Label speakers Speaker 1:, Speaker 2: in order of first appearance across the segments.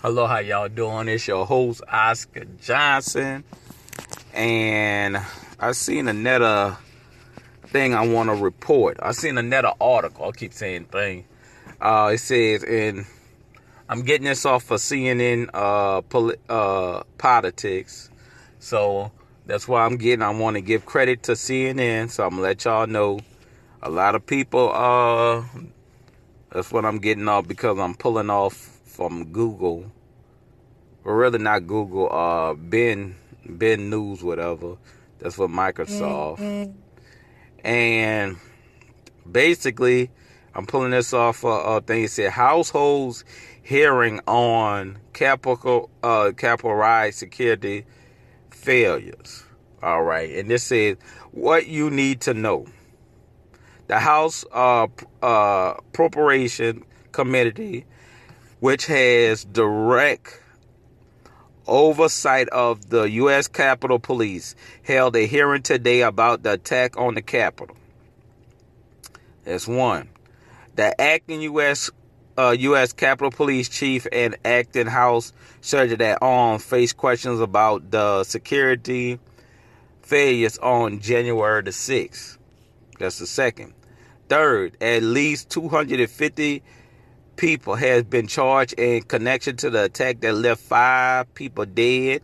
Speaker 1: Hello, how y'all doing? It's your host Oscar Johnson, and I seen another thing I want to report. I seen another article. I keep saying thing. Uh, it says, and I'm getting this off of CNN uh, poli- uh, politics, so that's why I'm getting. I want to give credit to CNN, so I'm gonna let y'all know. A lot of people, uh, that's what I'm getting off because I'm pulling off from Google, or rather not Google, uh, Bing, Bing News, whatever. That's what Microsoft. Mm-hmm. And basically, I'm pulling this off a uh, thing. It said households hearing on Capitol uh, Capitol security failures. All right, and this says what you need to know. The House uh, uh, Appropriation Committee, which has direct oversight of the U.S. Capitol Police, held a hearing today about the attack on the Capitol. That's one. The acting U.S. Uh, U.S. Capitol Police Chief and acting House Sergeant at Arms face questions about the security failures on January the 6th. That's the second. Third, at least 250 people has been charged in connection to the attack that left five people dead.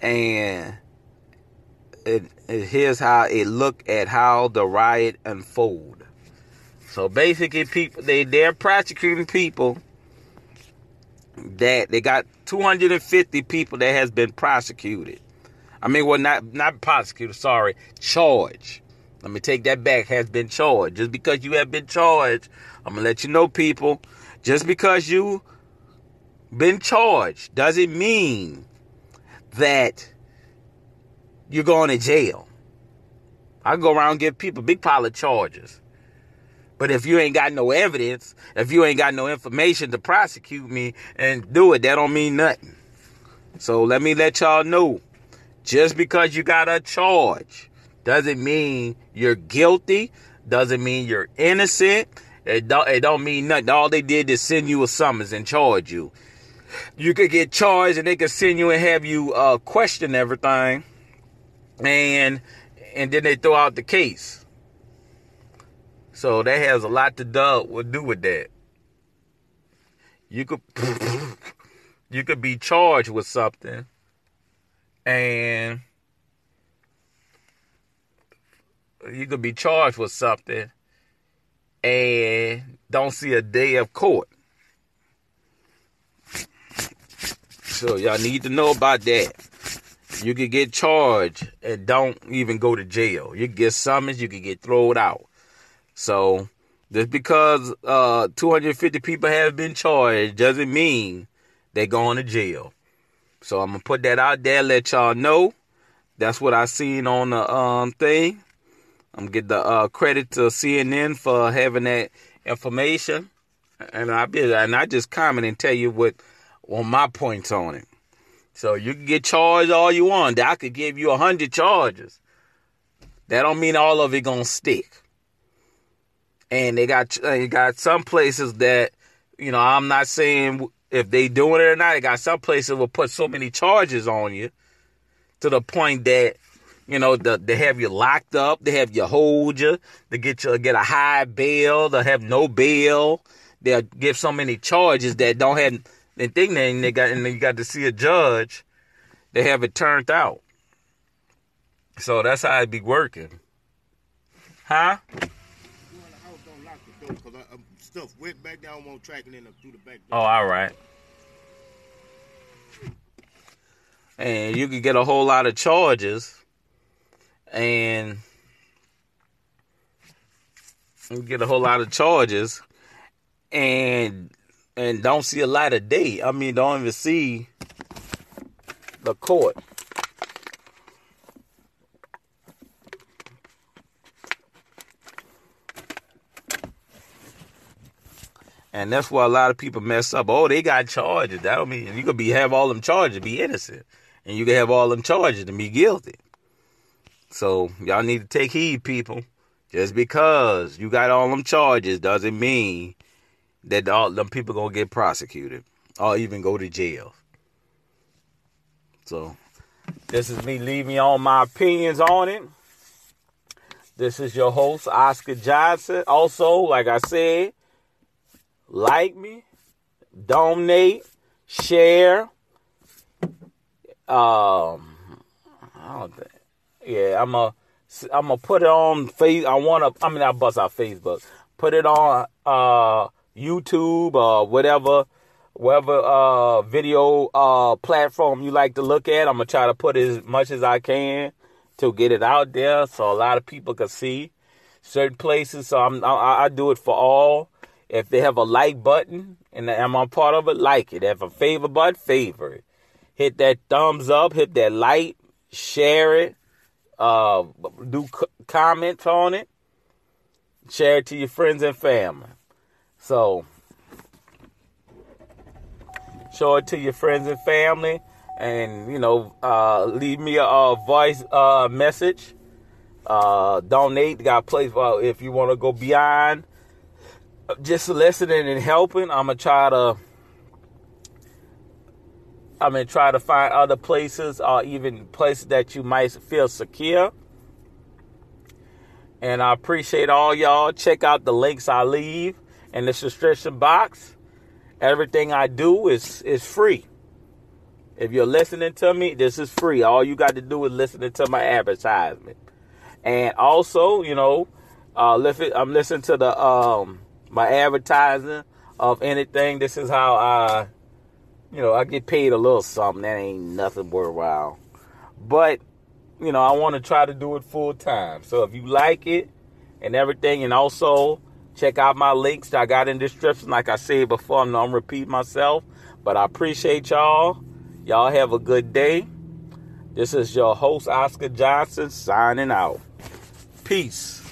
Speaker 1: And it, it, here's how it looked at how the riot unfolded. So basically, people they they're prosecuting people that they got 250 people that has been prosecuted. I mean, well, not not prosecuted. Sorry, charged. Let me take that back. Has been charged. Just because you have been charged, I'm gonna let you know, people. Just because you been charged doesn't mean that you're going to jail. I go around give people big pile of charges. But if you ain't got no evidence, if you ain't got no information to prosecute me and do it, that don't mean nothing. So let me let y'all know. Just because you got a charge doesn't mean you're guilty, doesn't mean you're innocent. It don't, it don't mean nothing. All they did is send you a summons and charge you. You could get charged and they could send you and have you uh, question everything. And and then they throw out the case. So that has a lot to do, do with that. You could you could be charged with something and you could be charged with something and don't see a day of court. So y'all need to know about that. You could get charged and don't even go to jail. You get summons, you could get thrown out. So just because uh, 250 people have been charged doesn't mean they're going to jail. So I'm gonna put that out there, let y'all know. That's what I seen on the um thing. I'm get the uh, credit to CNN for having that information, and I be and I just comment and tell you what on my points on it. So you can get charged all you want. I could give you a hundred charges. That don't mean all of it gonna stick. And they got they got some places that you know I'm not saying if they doing it or not. They got some places that will put so many charges on you to the point that you know the, they have you locked up, they have you hold you, they get you get a high bail, they have no bail. They'll give so many charges that don't have the thing. Then they got and then you got to see a judge. They have it turned out. So that's how it be working, huh? stuff went back down on tracking in through the back door. Oh, all right. And you could get a whole lot of charges and get a whole lot of charges and and don't see a light of day. I mean, don't even see the court. And that's why a lot of people mess up. Oh, they got charges. That don't mean you could be have all them charges, be innocent. And you can have all them charges and be guilty. So y'all need to take heed, people. Just because you got all them charges doesn't mean that all them people gonna get prosecuted. or even go to jail. So, this is me leaving all my opinions on it. This is your host, Oscar Johnson. Also, like I said, like me, donate, share. Um, I don't think, yeah, I'm a, I'm gonna put it on face. I want to. I mean, I bust out Facebook. Put it on uh YouTube or whatever, whatever uh video uh platform you like to look at. I'm gonna try to put as much as I can to get it out there so a lot of people can see certain places. So I'm I, I do it for all. If they have a like button and I'm a part of it, like it. If a favor button, favor it. Hit that thumbs up, hit that like, share it, uh, do c- comments on it, share it to your friends and family. So, show it to your friends and family, and you know, uh, leave me a, a voice uh, message. Uh, donate. Got place well, if you want to go beyond just listening and helping. I'm gonna try to. I'm gonna try to find other places or even places that you might feel secure. And I appreciate all y'all. Check out the links I leave in the subscription box. Everything I do is is free. If you're listening to me, this is free. All you got to do is listen to my advertisement. And also, you know, uh, I'm listening to the um, my advertising of anything. This is how I, you know, I get paid a little something. That ain't nothing worthwhile. But, you know, I want to try to do it full time. So if you like it and everything, and also check out my links I got in the description. Like I said before, I'm not repeat myself, but I appreciate y'all. Y'all have a good day. This is your host, Oscar Johnson, signing out. Peace.